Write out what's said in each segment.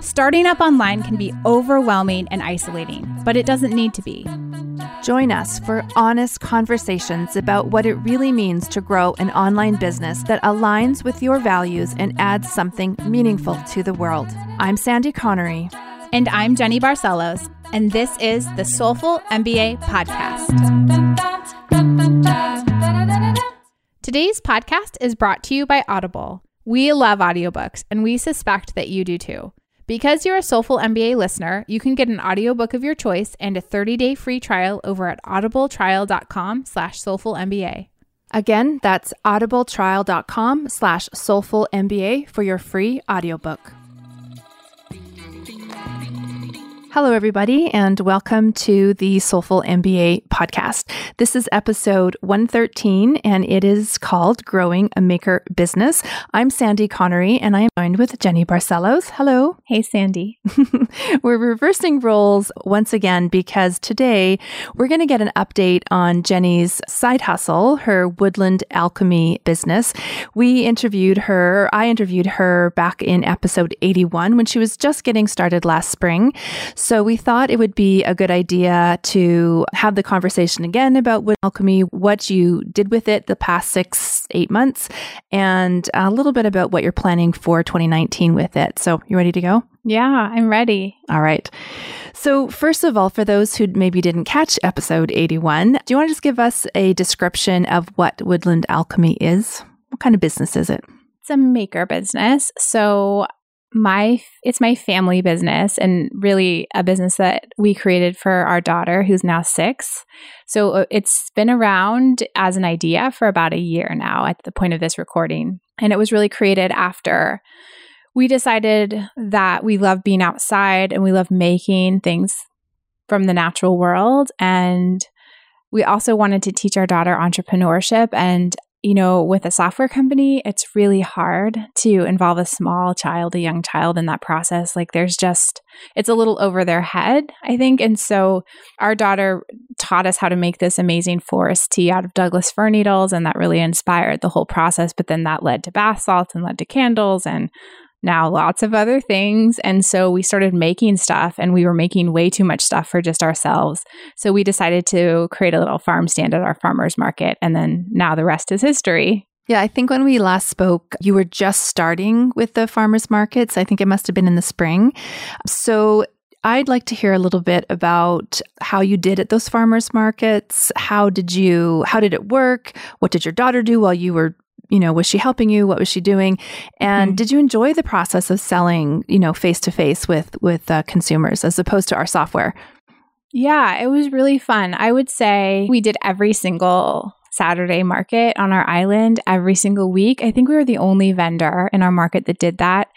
Starting up online can be overwhelming and isolating, but it doesn't need to be. Join us for honest conversations about what it really means to grow an online business that aligns with your values and adds something meaningful to the world. I'm Sandy Connery. And I'm Jenny Barcelos, and this is the Soulful MBA Podcast. Today's podcast is brought to you by Audible. We love audiobooks, and we suspect that you do too. Because you're a Soulful MBA listener, you can get an audiobook of your choice and a 30-day free trial over at audibletrial.com slash soulfulmba. Again, that's audibletrial.com slash soulfulmba for your free audiobook. Hello, everybody, and welcome to the Soulful MBA podcast. This is episode 113, and it is called Growing a Maker Business. I'm Sandy Connery, and I am joined with Jenny Barcelos. Hello. Hey, Sandy. we're reversing roles once again because today we're going to get an update on Jenny's side hustle, her woodland alchemy business. We interviewed her, I interviewed her back in episode 81 when she was just getting started last spring. So we thought it would be a good idea to have the conversation again about wood alchemy, what you did with it the past six, eight months, and a little bit about what you're planning for 2019 with it. So you ready to go? Yeah, I'm ready. All right. So, first of all, for those who maybe didn't catch episode 81, do you want to just give us a description of what Woodland Alchemy is? What kind of business is it? It's a maker business. So, my it's my family business and really a business that we created for our daughter who's now 6. So uh, it's been around as an idea for about a year now at the point of this recording and it was really created after we decided that we love being outside and we love making things from the natural world and we also wanted to teach our daughter entrepreneurship and you know, with a software company, it's really hard to involve a small child, a young child in that process. Like there's just, it's a little over their head, I think. And so our daughter taught us how to make this amazing forest tea out of Douglas fir needles. And that really inspired the whole process. But then that led to bath salts and led to candles and now lots of other things. And so we started making stuff and we were making way too much stuff for just ourselves. So we decided to create a little farm stand at our farmer's market. And then now the rest is history. Yeah, I think when we last spoke, you were just starting with the farmers markets. I think it must have been in the spring. So I'd like to hear a little bit about how you did at those farmers markets. How did you how did it work? What did your daughter do while you were you know, was she helping you? What was she doing? And mm-hmm. did you enjoy the process of selling, you know, face to face with with uh, consumers as opposed to our software? Yeah, it was really fun. I would say we did every single Saturday market on our island every single week. I think we were the only vendor in our market that did that.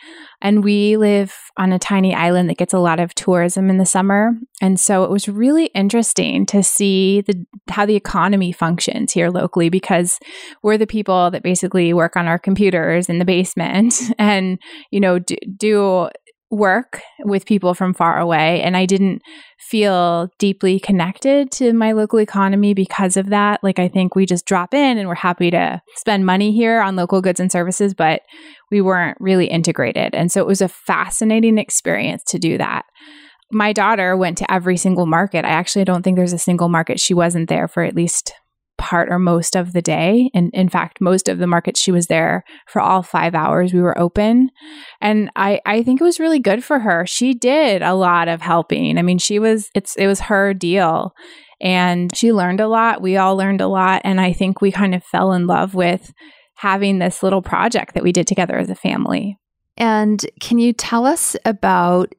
And we live on a tiny island that gets a lot of tourism in the summer. And so it was really interesting to see the how the economy functions here locally because we're the people that basically work on our computers in the basement and you know do, do work with people from far away and I didn't feel deeply connected to my local economy because of that. Like I think we just drop in and we're happy to spend money here on local goods and services, but we weren't really integrated. And so it was a fascinating experience to do that. My daughter went to every single market. I actually don't think there's a single market she wasn't there for at least part or most of the day. And in fact, most of the markets she was there for all five hours we were open. And I, I think it was really good for her. She did a lot of helping. I mean, she was, it's, it was her deal. And she learned a lot. We all learned a lot. And I think we kind of fell in love with having this little project that we did together as a family. And can you tell us about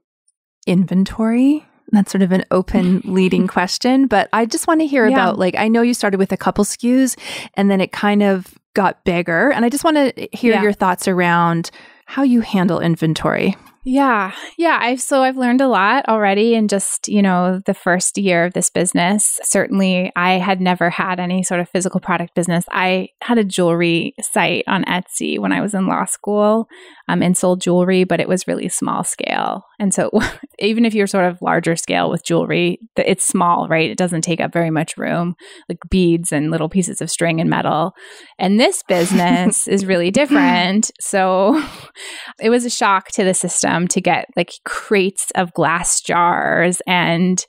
inventory? That's sort of an open leading question, but I just want to hear yeah. about like I know you started with a couple SKUs and then it kind of got bigger and I just want to hear yeah. your thoughts around how you handle inventory. Yeah. Yeah. I've so I've learned a lot already in just, you know, the first year of this business. Certainly I had never had any sort of physical product business. I had a jewelry site on Etsy when I was in law school um, and sold jewelry, but it was really small scale. And so even if you're sort of larger scale with jewelry, it's small, right? It doesn't take up very much room, like beads and little pieces of string and metal. And this business is really different. So it was a shock to the system to get like crates of glass jars and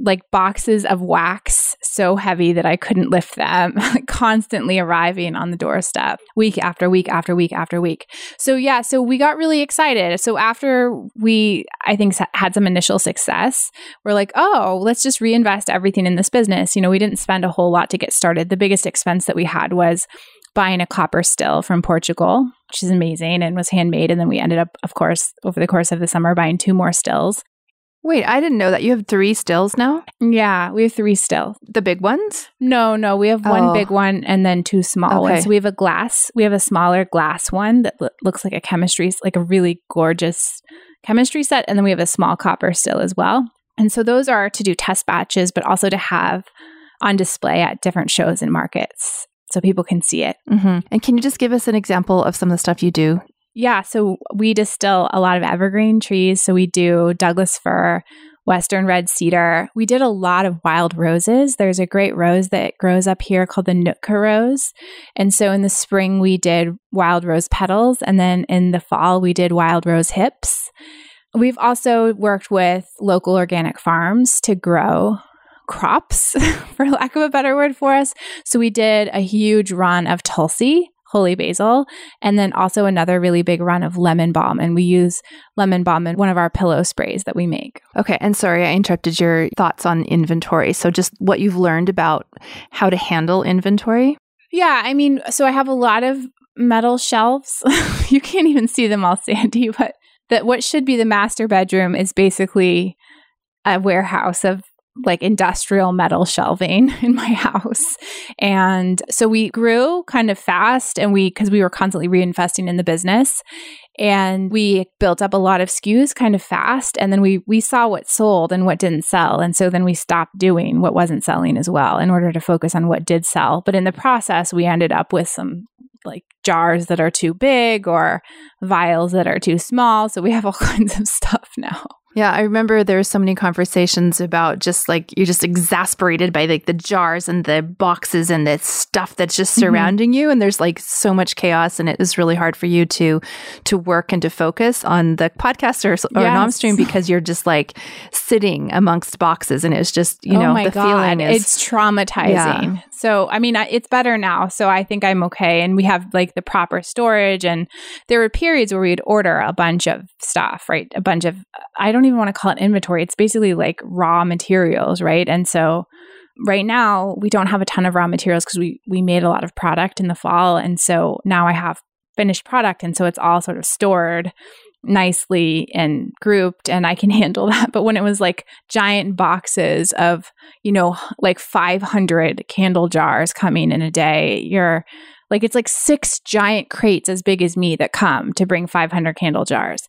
like boxes of wax so heavy that I couldn't lift them, constantly arriving on the doorstep week after week after week after week. So, yeah, so we got really excited. So, after we, I think, had some initial success, we're like, oh, let's just reinvest everything in this business. You know, we didn't spend a whole lot to get started. The biggest expense that we had was buying a copper still from Portugal, which is amazing and was handmade. And then we ended up, of course, over the course of the summer, buying two more stills. Wait, I didn't know that. You have three stills now? Yeah, we have three stills. The big ones? No, no, we have one oh. big one and then two small okay. ones. So we have a glass, we have a smaller glass one that lo- looks like a chemistry, like a really gorgeous chemistry set. And then we have a small copper still as well. And so those are to do test batches, but also to have on display at different shows and markets so people can see it. Mm-hmm. And can you just give us an example of some of the stuff you do yeah, so we distill a lot of evergreen trees. So we do Douglas fir, Western red cedar. We did a lot of wild roses. There's a great rose that grows up here called the Nootka rose. And so in the spring, we did wild rose petals. And then in the fall, we did wild rose hips. We've also worked with local organic farms to grow crops, for lack of a better word for us. So we did a huge run of Tulsi holy basil, and then also another really big run of lemon balm. And we use lemon balm in one of our pillow sprays that we make. Okay. And sorry, I interrupted your thoughts on inventory. So, just what you've learned about how to handle inventory? Yeah. I mean, so I have a lot of metal shelves. you can't even see them all, Sandy, but that what should be the master bedroom is basically a warehouse of like industrial metal shelving in my house. And so we grew kind of fast and we, because we were constantly reinvesting in the business and we built up a lot of SKUs kind of fast. And then we, we saw what sold and what didn't sell. And so then we stopped doing what wasn't selling as well in order to focus on what did sell. But in the process, we ended up with some like jars that are too big or vials that are too small. So we have all kinds of stuff now. Yeah, I remember there were so many conversations about just like you're just exasperated by like the jars and the boxes and the stuff that's just mm-hmm. surrounding mm-hmm. you and there's like so much chaos and it is really hard for you to to work and to focus on the podcast or, or yes. NamaStream because you're just like sitting amongst boxes and it's just, you oh know, the God. feeling is it's traumatizing. Yeah. So, I mean, it's better now. So, I think I'm okay and we have like the proper storage and there were periods where we'd order a bunch of stuff, right? A bunch of I don't even want to call it inventory. It's basically like raw materials, right? And so right now we don't have a ton of raw materials because we we made a lot of product in the fall and so now I have finished product and so it's all sort of stored nicely and grouped and I can handle that. But when it was like giant boxes of, you know, like 500 candle jars coming in a day, you're like, it's like six giant crates as big as me that come to bring 500 candle jars.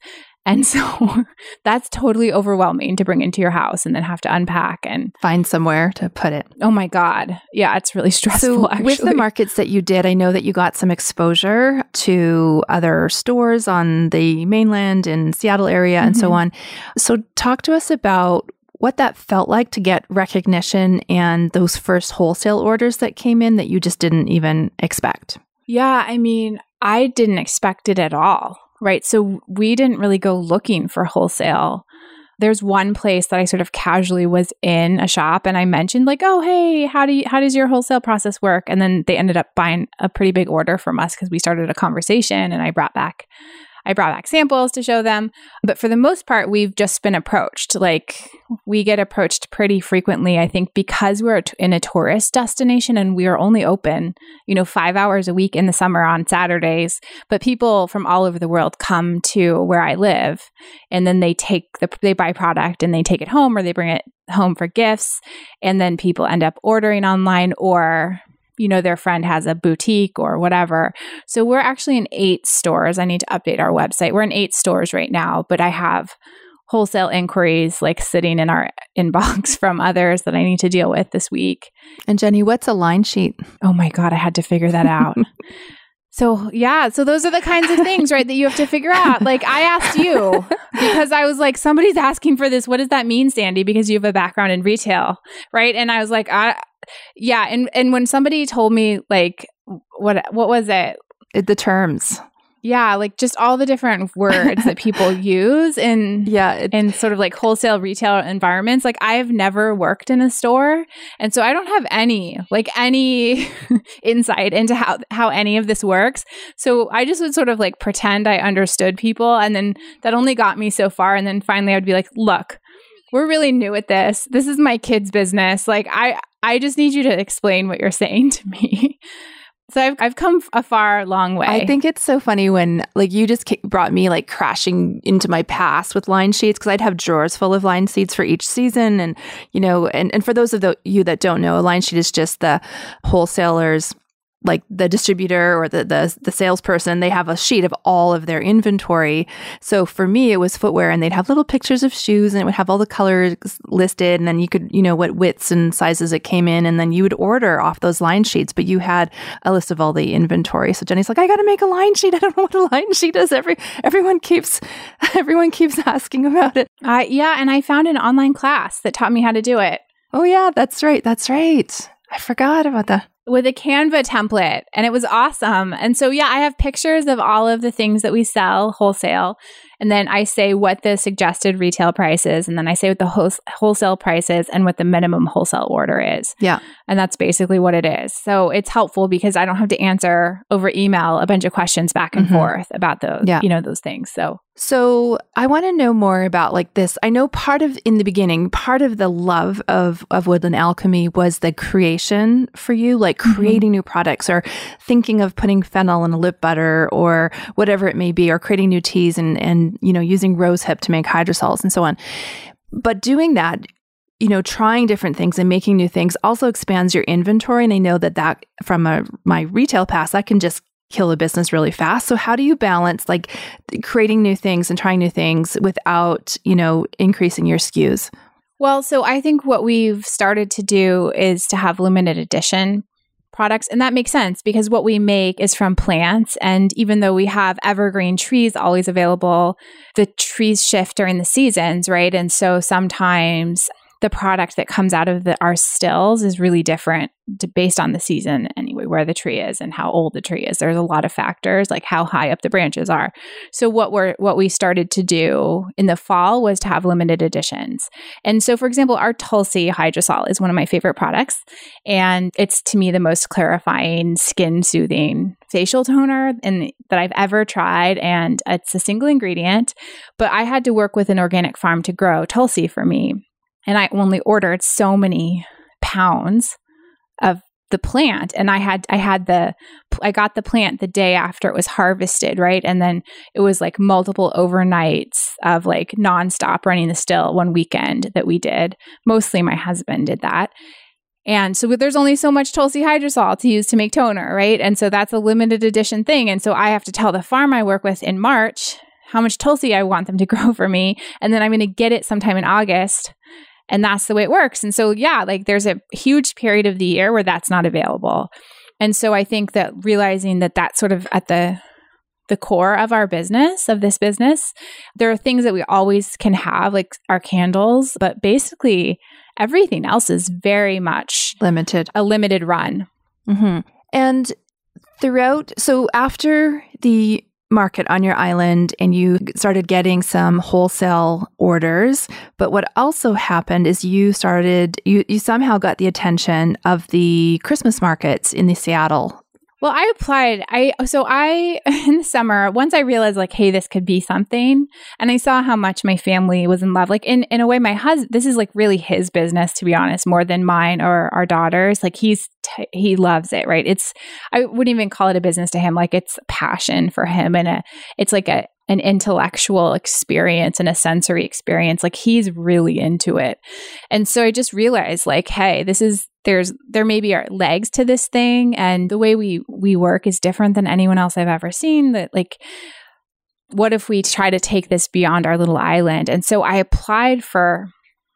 And so that's totally overwhelming to bring into your house and then have to unpack and find somewhere to put it. Oh my God. Yeah, it's really stressful. So, actually. with the markets that you did, I know that you got some exposure to other stores on the mainland in Seattle area mm-hmm. and so mm-hmm. on. So, talk to us about what that felt like to get recognition and those first wholesale orders that came in that you just didn't even expect. Yeah, I mean, I didn't expect it at all right? So we didn't really go looking for wholesale. There's one place that I sort of casually was in a shop and I mentioned like, "Oh, hey, how do you how does your wholesale process work?" And then they ended up buying a pretty big order from us because we started a conversation and I brought back I brought back samples to show them. But for the most part, we've just been approached. Like we get approached pretty frequently, I think, because we're in a tourist destination and we are only open, you know, five hours a week in the summer on Saturdays. But people from all over the world come to where I live and then they take the, they buy product and they take it home or they bring it home for gifts. And then people end up ordering online or you know, their friend has a boutique or whatever. So we're actually in eight stores. I need to update our website. We're in eight stores right now, but I have wholesale inquiries like sitting in our inbox from others that I need to deal with this week. And Jenny, what's a line sheet? Oh my God, I had to figure that out. So, yeah, so those are the kinds of things, right, that you have to figure out. Like, I asked you because I was like, somebody's asking for this. What does that mean, Sandy? Because you have a background in retail, right? And I was like, I, yeah. And, and when somebody told me, like, what, what was it? The terms. Yeah, like just all the different words that people use in yeah in sort of like wholesale retail environments. Like I've never worked in a store, and so I don't have any like any insight into how how any of this works. So I just would sort of like pretend I understood people, and then that only got me so far. And then finally, I'd be like, "Look, we're really new at this. This is my kid's business. Like I I just need you to explain what you're saying to me." So I've I've come a far long way. I think it's so funny when like you just brought me like crashing into my past with line sheets because I'd have drawers full of line sheets for each season, and you know, and and for those of the, you that don't know, a line sheet is just the wholesalers like the distributor or the, the the salesperson they have a sheet of all of their inventory. So for me it was footwear and they'd have little pictures of shoes and it would have all the colors listed and then you could you know what widths and sizes it came in and then you would order off those line sheets but you had a list of all the inventory. So jenny's like i gotta make a line sheet. I don't know what a line sheet is. Every everyone keeps everyone keeps asking about it. Uh, yeah and i found an online class that taught me how to do it. Oh yeah that's right that's right. I forgot about that with a Canva template and it was awesome. And so, yeah, I have pictures of all of the things that we sell wholesale. And then I say what the suggested retail price is. And then I say what the wholesale price is and what the minimum wholesale order is. Yeah. And that's basically what it is. So it's helpful because I don't have to answer over email a bunch of questions back and mm-hmm. forth about those, yeah. you know, those things. So so I want to know more about like this. I know part of in the beginning, part of the love of of Woodland Alchemy was the creation for you, like mm-hmm. creating mm-hmm. new products or thinking of putting fennel in a lip butter or whatever it may be, or creating new teas and and you know using rose hip to make hydrosols and so on. But doing that, you know, trying different things and making new things also expands your inventory. And I know that that from a, my retail past, that can just kill a business really fast. So how do you balance like creating new things and trying new things without, you know, increasing your SKUs? Well, so I think what we've started to do is to have limited edition products. And that makes sense because what we make is from plants. And even though we have evergreen trees always available, the trees shift during the seasons, right? And so sometimes the product that comes out of the, our stills is really different to, based on the season anyway where the tree is and how old the tree is. There's a lot of factors like how high up the branches are. So what we're what we started to do in the fall was to have limited editions and so for example our tulsi hydrosol is one of my favorite products and it's to me the most clarifying skin soothing facial toner and that I've ever tried and it's a single ingredient but I had to work with an organic farm to grow tulsi for me and I only ordered so many pounds of the plant. And i had i had the i got the plant the day after it was harvested right? And then it was like multiple overnights of like nonstop running the still one weekend that we did. Mostly my husband did that. And so there's only so much tulsi hydrosol to use to make toner right? And so that's a limited edition thing. And so i have to tell the farm i work with in march how much tulsi i want them to grow for me. And then i'm going to get it sometime in august and that's the way it works. And so, yeah, like there's a huge period of the year where that's not available. And so I think that realizing that that's sort of at the the core of our business, of this business, there are things that we always can have, like our candles, but basically everything else is very much limited, a limited run. Mm-hmm. And throughout, so after the market on your island and you started getting some wholesale orders. But what also happened is you started, you, you somehow got the attention of the Christmas markets in the Seattle well, I applied. I so I in the summer once I realized like, hey, this could be something, and I saw how much my family was in love. Like in in a way, my husband. This is like really his business, to be honest, more than mine or our daughters. Like he's t- he loves it, right? It's I wouldn't even call it a business to him. Like it's passion for him, and a it's like a an intellectual experience and a sensory experience. Like he's really into it. And so I just realized like, hey, this is there's there maybe are legs to this thing and the way we we work is different than anyone else I've ever seen that like what if we try to take this beyond our little island and so I applied for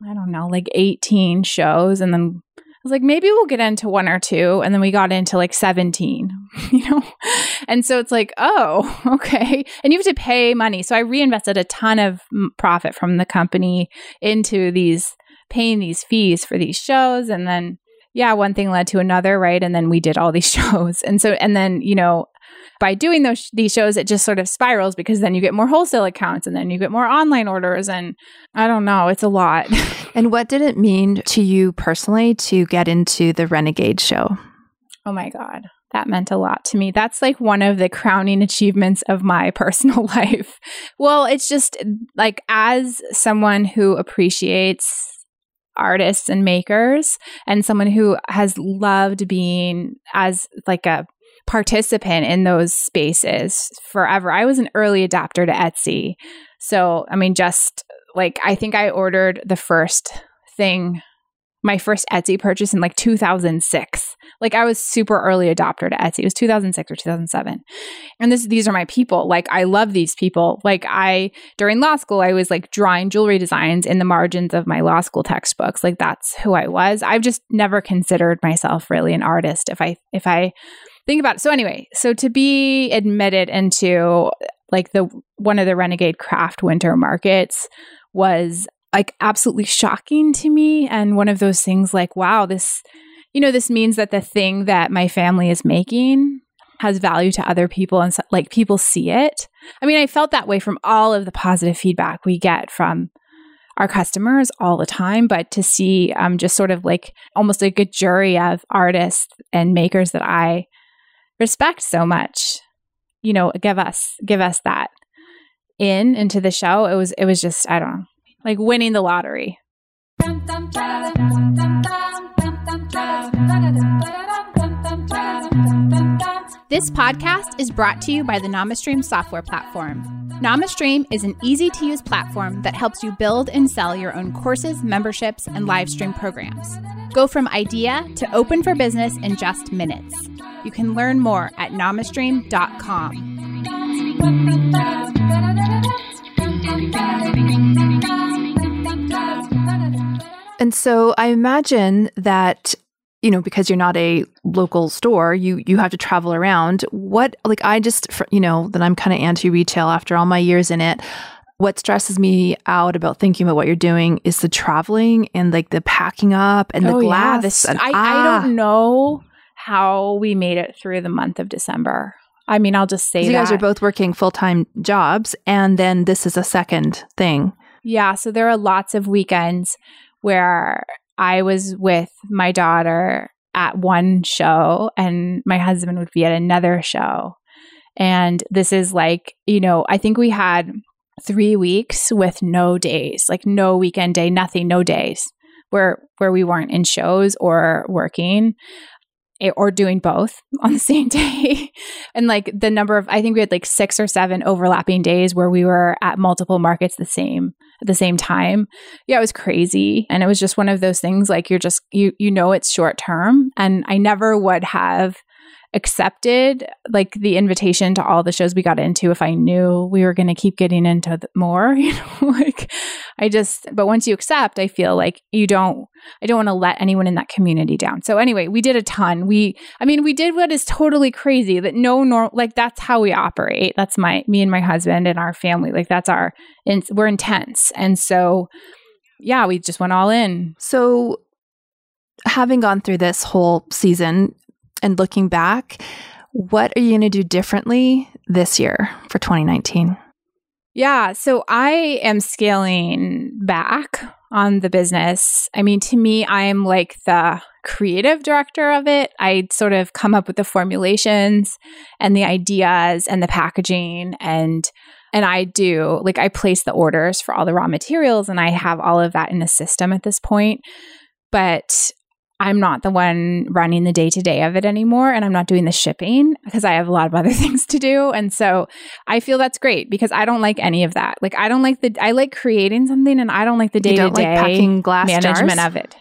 I don't know like 18 shows and then I was like, maybe we'll get into one or two. And then we got into like 17, you know? And so it's like, oh, okay. And you have to pay money. So I reinvested a ton of profit from the company into these, paying these fees for these shows. And then, yeah, one thing led to another, right? And then we did all these shows. And so, and then, you know, by doing those these shows it just sort of spirals because then you get more wholesale accounts and then you get more online orders and I don't know, it's a lot. and what did it mean to you personally to get into the Renegade show? Oh my god. That meant a lot to me. That's like one of the crowning achievements of my personal life. Well, it's just like as someone who appreciates artists and makers and someone who has loved being as like a participant in those spaces forever. I was an early adopter to Etsy. So, I mean, just like I think I ordered the first thing, my first Etsy purchase in like 2006. Like I was super early adopter to Etsy. It was 2006 or 2007. And this these are my people. Like I love these people. Like I during law school I was like drawing jewelry designs in the margins of my law school textbooks. Like that's who I was. I've just never considered myself really an artist. If I if I think about it. So anyway, so to be admitted into like the one of the renegade craft winter markets was like absolutely shocking to me and one of those things like wow this you know this means that the thing that my family is making has value to other people and so, like people see it. I mean i felt that way from all of the positive feedback we get from our customers all the time but to see um, just sort of like almost like a jury of artists and makers that i respect so much you know give us give us that in into the show it was it was just i don't know like winning the lottery this podcast is brought to you by the NamaStream software platform. NamaStream is an easy to use platform that helps you build and sell your own courses, memberships, and live stream programs. Go from idea to open for business in just minutes. You can learn more at namastream.com. And so I imagine that you know because you're not a local store you you have to travel around what like i just you know that i'm kind of anti retail after all my years in it what stresses me out about thinking about what you're doing is the traveling and like the packing up and the oh, glass. Yeah, this, and, I, ah. I don't know how we made it through the month of December. I mean, I'll just say you guys are both working full time jobs, and then this is a second thing. Yeah, so there are lots of weekends where I was with my daughter at one show, and my husband would be at another show. And this is like, you know, I think we had three weeks with no days, like no weekend day, nothing, no days where where we weren't in shows or working or doing both on the same day. and like the number of I think we had like 6 or 7 overlapping days where we were at multiple markets the same at the same time. Yeah, it was crazy and it was just one of those things like you're just you you know it's short term and I never would have accepted like the invitation to all the shows we got into if I knew we were going to keep getting into more, you know, like I just but once you accept, I feel like you don't I don't want to let anyone in that community down. So anyway, we did a ton. We I mean, we did what is totally crazy that no normal like that's how we operate. That's my me and my husband and our family. Like that's our in, we're intense. And so yeah, we just went all in. So having gone through this whole season, and looking back, what are you going to do differently this year for 2019? Yeah, so I am scaling back on the business. I mean, to me, I am like the creative director of it. I sort of come up with the formulations and the ideas and the packaging and and I do like I place the orders for all the raw materials and I have all of that in a system at this point. But I'm not the one running the day to day of it anymore. And I'm not doing the shipping because I have a lot of other things to do. And so I feel that's great because I don't like any of that. Like, I don't like the, I like creating something and I don't like the day to day management jars? of it.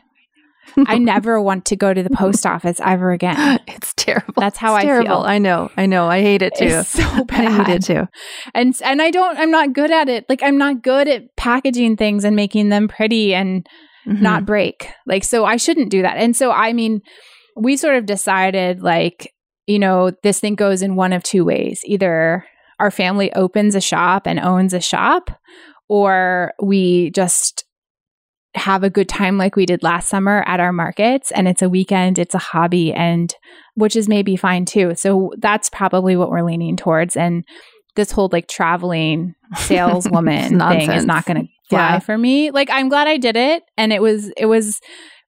I never want to go to the post office ever again. It's terrible. That's how It's I terrible. feel. I know. I know. I hate it too. It's so I bad. hate it too. and and I don't I'm not good at it. Like I'm not good at packaging things and making them pretty and Mhm. not break. Like so I shouldn't do that. And so I mean we sort of decided like you know this thing goes in one of two ways. Either our family opens a shop and owns a shop or we just have a good time like we did last summer at our markets and it's a weekend, it's a hobby and which is maybe fine too. So that's probably what we're leaning towards and this whole like traveling saleswoman thing is not going to fly Yeah. for me. Like I'm glad I did it and it was it was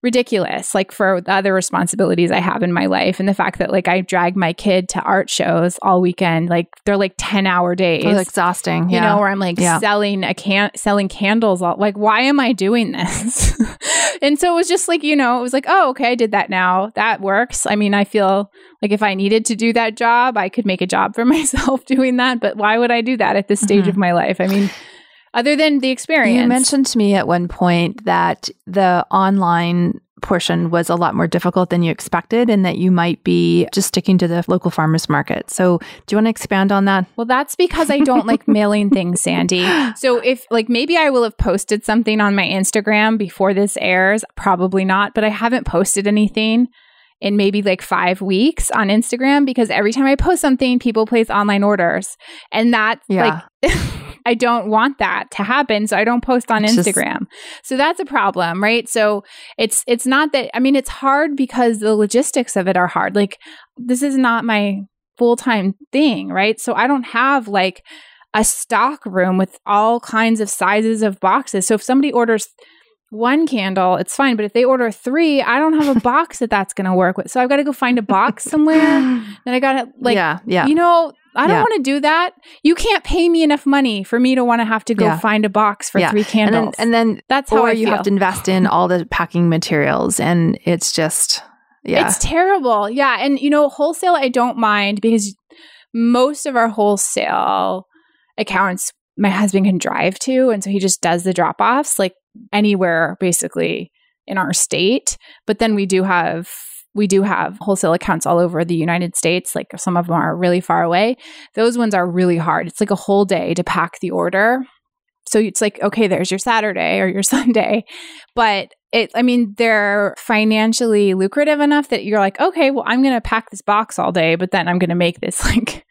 ridiculous like for the other responsibilities I have in my life and the fact that like I drag my kid to art shows all weekend like they're like 10 hour days. It's exhausting. you yeah. know, where I'm like Yeah. selling a can selling candles all like why am I doing this? and so it was just like, you know, it was like, oh, okay, I did that now. That works. I mean, I feel like if I needed to do that job, I could make a job for myself doing that, but why would I do that at this stage Mhm. of my life? I mean, other than the experience. You mentioned to me at one point that the online portion was a lot more difficult than you expected and that you might be just sticking to the local farmers market. So, do you want to expand on that? Well, that's because I don't like mailing things, Sandy. So if like maybe I will have posted something on my Instagram before this airs, probably not, but I haven't posted anything in maybe like 5 weeks on Instagram because every time I post something people place online orders. And that's Yeah. like I don't want that to happen, so I don't post on It's just- Instagram. so that's a problem, right? So it's it's not that I mean it's hard because the logistics of it are hard. Like this is not my full-time thing, right? So I don't have like a stock room with all kinds of sizes of boxes. So if somebody orders one candle, it's fine. But if they order three, I don't have a box that that's going to work with. So I've got to go find a box somewhere. Then I got to like, yeah, yeah. you know, I don't Yeah. want to do that. You can't pay me enough money for me to want to have to go Yeah. find a box for Yeah. three and candles. then, and then that's how you feel. have to invest in all the packing materials and it's just yeah. It's terrible. Yeah. And, you know, wholesale, I don't mind because most of our wholesale accounts, my husband can drive to. And so he just does the drop offs like anywhere basically in our state. But then we do have. We do have wholesale accounts all over the United States. Like some of them are really far away. Those ones are really hard. It's like a whole day to pack the order. So it's like, okay, there's your Saturday or your Sunday. But it, I mean, they're financially lucrative enough that you're like, okay, well, I'm going to pack this box all day, but then I'm going to make this like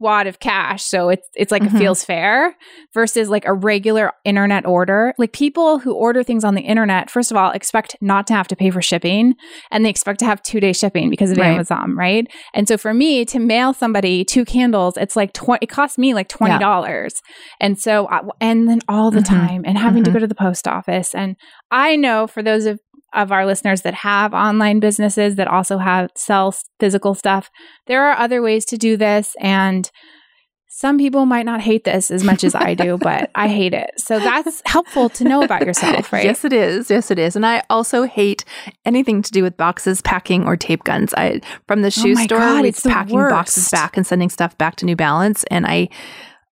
wad of cash. So it's, it's like Mhm. it feels fair versus like a regular internet order. Like people who order things on the internet, first of all, expect not to have to pay for shipping and they expect to have two day shipping because of Right. Amazon, right? And so for me to mail somebody two candles, it's like, tw- it costs me like $20. And so, I, and then all the Mhm. time and having to Mhm. go to the post office. And I know for those of, of our listeners that have online businesses that also have sell physical stuff, there are other ways to do this. And some people might not hate this as much as I do, but I hate it. So that's helpful to know about yourself, right? Yes, it is. Yes, it is. And I also hate anything to do with boxes, packing, or tape guns. I from the oh shoe Oh store, God, it's packing boxes back and sending stuff back to New Balance, and I.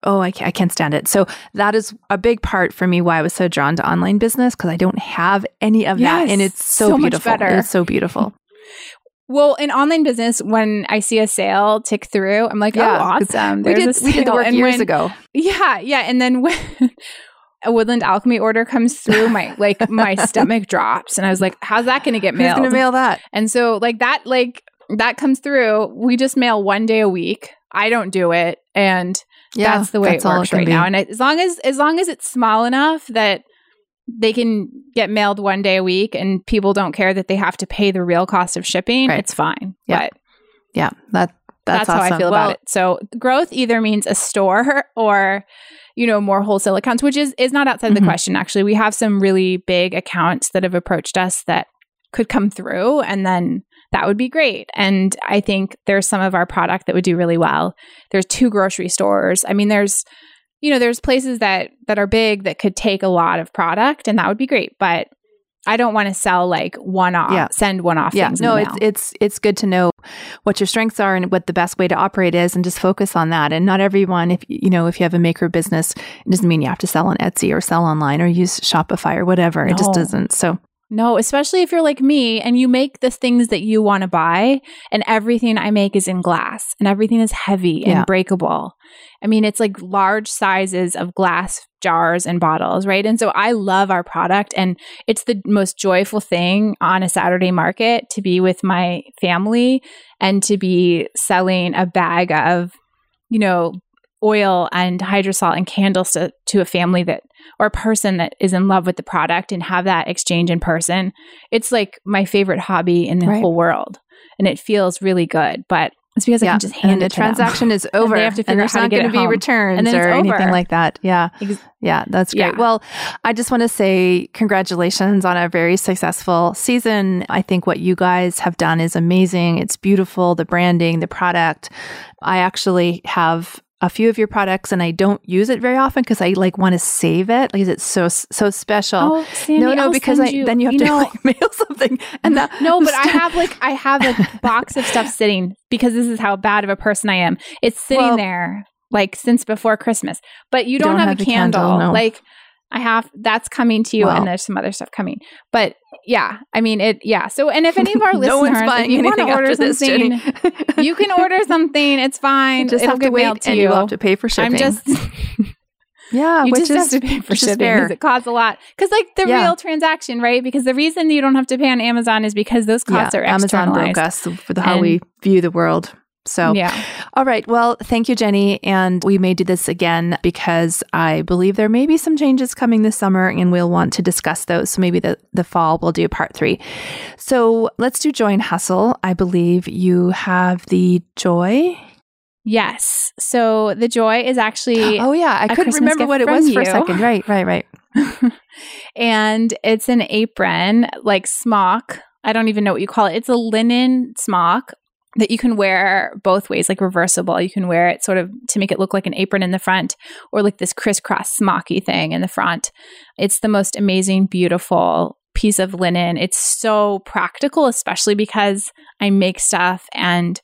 Oh, I can't, I can't stand it. So that is a big part for me why I was so drawn to online business because I don't have any of that, Yes, and it's so, so much beautiful. better. It's so beautiful. Well, in online business, when I see a sale tick through, I'm like, oh, Yeah, oh, awesome. we did we did the work And years when- ago. Yeah, yeah. And then when a Woodland Alchemy order comes through, my like my stomach drops, and I was like, "How's that going to get Who's mailed?" going to mail that? and so, like that, like that comes through. We just mail one day a week. I don't do it, and Yeah, that's the way that's it works can right be. now. And as long as as long as it's small enough that they can get mailed one day a week, and people don't care that they have to pay the real cost of shipping, Right. it's fine. Yeah. But yeah, that that's, that's, how I feel Well, about it. So growth either means a store or you know more wholesale accounts, which is is not outside Mhm. the question. Actually, we have some really big accounts that have approached us that could come through, and then that would be great. And I think there's some of our product that would do really well. There's two grocery stores. I mean, there's you know there's places that that are big that could take a lot of product, and that would be great. But I don't want to sell like one off, Yeah. send one off. yeah things no it's it's it's good to know what your strengths are and what the best way to operate is and just focus on that and not everyone if you know if you have a maker business it doesn't mean you have to sell on etsy or sell online or use shopify or whatever it just doesn't so No, especially if you're like me and you make the things that you want to buy, and everything I make is in glass and everything is heavy Yeah. and breakable. I mean, it's like large sizes of glass jars and bottles, right? And so I love our product, and it's the most joyful thing on a Saturday market to be with my family and to be selling a bag of, you know, oil and hydrosol and candles to, to a family that or a person that is in love with the product and have that exchange in person. It's like my favorite hobby in the Right. whole world. And it feels really good. But it's because I can just hand and the it to them. transaction is over. they have to and figure out how to not going to be home. returns And or anything like that. Yeah. Yeah, that's great. Yeah. Well, I just want to say congratulations on a very successful season. I think what you guys have done is amazing. It's beautiful, the branding, the product. I actually have a few of your products and I don't use it very often because I like want to save it because it's so so special. Oh, Sandy, no, no, I'll because I, send then you have to know, like mail something and that No, but I have like I have a box of stuff sitting because this is how bad of a person I am. It's sitting Well- there like since before Christmas. But you don't, Don't have, have a candle, candle. no. Like I have that's coming to you Wow. and there's some other stuff coming. But yeah, I mean it yeah. So and if any of our listeners no if buying you want to order after this, something, you can order something. It's fine. just It'll have to wait mailed to and you. you will have to pay for shipping. I'm just yeah, you which just is have to pay for shipping because it costs a lot. Because like the Yeah. real transaction, right? Because the reason you don't have to pay on Amazon is because those costs are Amazon broke us for the, how And- we view the world. So, Yeah. all right. Well, thank you, Jenny. And we may do this again because I believe there may be some changes coming this summer and we'll want to discuss those. So maybe the, the fall we'll do part three. So let's do Joy and Hustle. I believe you have the joy. Yes. So the joy is actually, Oh, yeah. I couldn't Christmas remember what it was for a second. Right, right, right. and it's an apron, like smock. I don't even know what you call it. It's a linen smock that you can wear both ways, like reversible. You can wear it sort of to make it look like an apron in the front or like this crisscross smocky thing in the front. It's the most amazing, beautiful piece of linen. It's so practical, especially because I make stuff and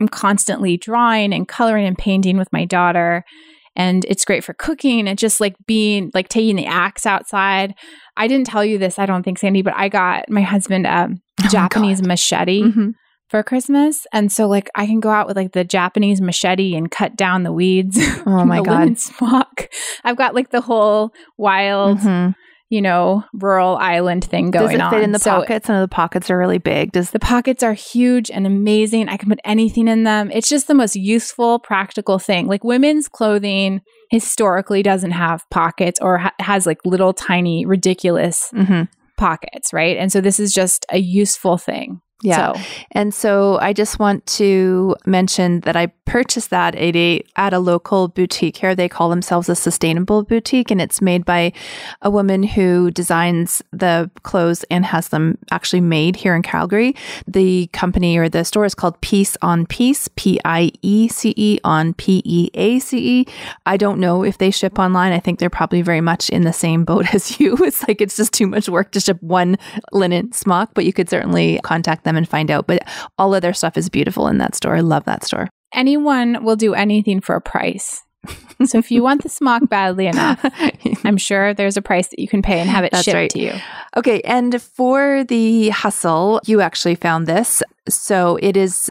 I'm constantly drawing and coloring and painting with my daughter. And it's great for cooking and just like being like taking the axe outside. I didn't tell you this, I don't think, Sandy, but I got my husband a Oh, Japanese machete Mhm. For Christmas. And so like I can go out with like the Japanese machete and cut down the weeds. Oh, my God. smock. I've got like the whole wild, Mhm. you know, rural island thing Does going it on. fit in the So pockets? And the pockets are really big. Does the pockets are huge and amazing. I can put anything in them. It's just the most useful, practical thing. Like women's clothing historically doesn't have pockets or ha- has like little tiny, ridiculous Mhm. pockets, right? And so this is just a useful thing. Yeah. So, And so I just want to mention that I purchased that at a at a local boutique here. They call themselves a sustainable boutique and it's made by a woman who designs the clothes and has them actually made here in Calgary. The company or the store is called Piece on Peace, P I E C E on P E A C E. I don't know if they ship online. I think they're probably very much in the same boat as you. It's like it's just too much work to ship one linen smock, but you could certainly contact them and find out. But all of their stuff is beautiful in that store. I love that store. anyone will do anything for a price. so if you want the smock badly enough, I'm sure there's a price that you can pay and have it That's shipped right. to you. okay, and for the hustle, you actually found this. So it is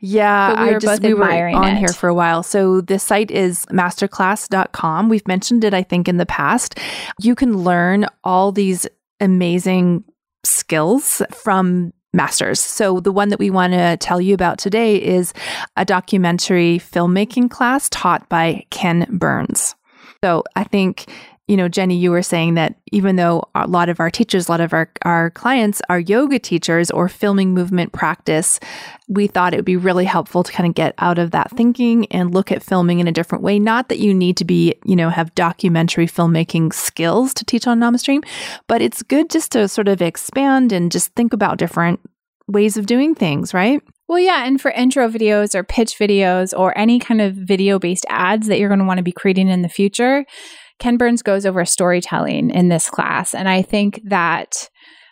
yeah, we I were just we were on it. here for a while. So the site is masterclass.com. We've mentioned it I think in the past. You can learn all these amazing skills from masters. So the one that we want to tell you about today is a documentary filmmaking class taught by Ken Burns. So I think you know, Jenny, you were saying that even though a lot of our teachers, a lot of our, our clients are yoga teachers or filming movement practice, we thought it would be really helpful to kind of get out of that thinking and look at filming in a different way. Not that you need to be, you know, have documentary filmmaking skills to teach on NamaStream, but it's good just to sort of expand and just think about different ways of doing things, right? Well, yeah, and for intro videos or pitch videos or any kind of video based ads that you're going to want to be creating in the future, Ken Burns goes over storytelling in this class. And I think that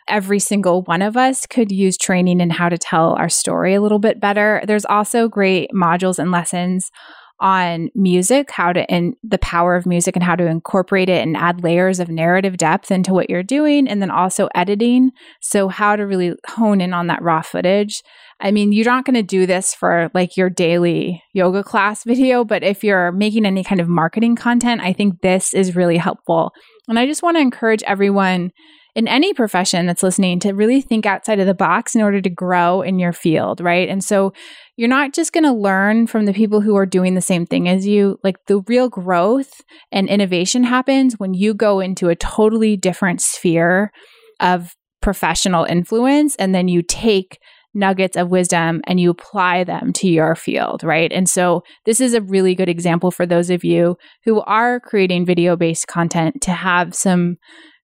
every single one of us could use training in how to tell our story a little bit better. There's also great modules and lessons on music, how to and the power of music and how to incorporate it and add layers of narrative depth into what you're doing and then also editing. So how to really hone in on that raw footage. I mean, you're not going to do this for like your daily yoga class video, but if you're making any kind of marketing content, I think this is really helpful. And I just want to encourage everyone in any profession that's listening to really think outside of the box in order to grow in your field, right? And so you're not just going to learn from the people who are doing the same thing as you. Like the real growth and innovation happens when you go into a totally different sphere of professional influence and then you take nuggets of wisdom and you apply them to your field, right? And so this is a really good example for those of you who are creating video based content to have some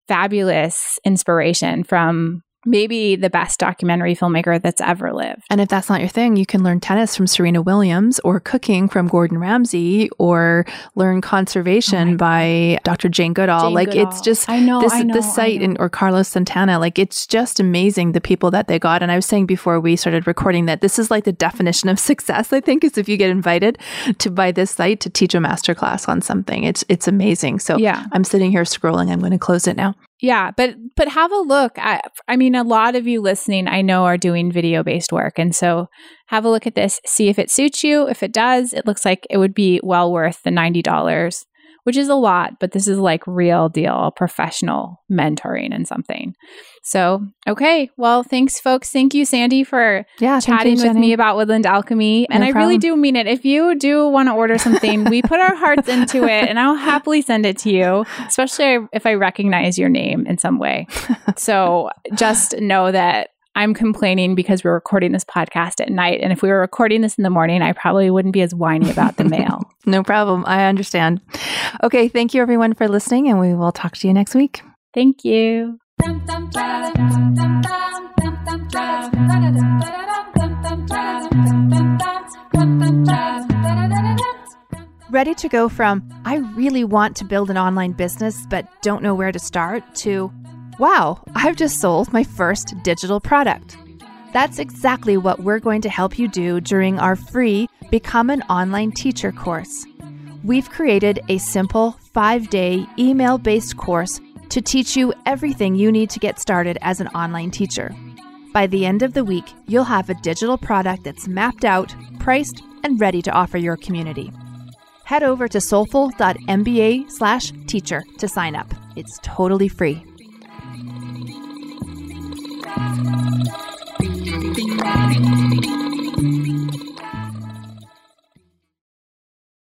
fabulous inspiration from maybe the best documentary filmmaker that's ever lived. And if that's not your thing, you can learn tennis from Serena Williams or cooking from Gordon Ramsay or learn conservation oh by Dr. Jane Goodall. Jane like Goodall. it's just I know, this I know, this site and or Carlos Santana. Like it's just amazing the people that they got. And I was saying before we started recording that this is like the definition of success, I think, is if you get invited to by this site to teach a masterclass on something. It's it's amazing. So Yeah. I'm sitting here scrolling. I'm going to close it now. Yeah, but but have a look at I mean a lot of you listening I know are doing video based work and so have a look at this, see if it suits you. If it does, it looks like it would be well worth the $90, which is a lot, but this is like real deal professional mentoring and something. So, okay. Well, thanks folks. Thank you Sandy for Yeah, chatting with me about Woodland Alchemy. And No I really do mean it. If you do want to order something, we put our hearts into it and I'll happily send it to you, especially if I recognize your name in some way. so just know that I'm complaining because we're recording this podcast at night. And if we were recording this in the morning, I probably wouldn't be as whiny about the mail. No problem. I understand. Okay. Thank you, everyone, for listening, and we will talk to you next week. Thank you. Ready to go from, I really want to build an online business but don't know where to start, to, wow, I've just sold my first digital product. That's exactly what we're going to help you do during our free Become an Online Teacher course. We've created a simple five day email based course to teach you everything you need to get started as an online teacher. By the end of the week, you'll have a digital product that's mapped out, priced, and ready to offer your community. Head over to soulful.mba slash teacher to sign up. It's totally free.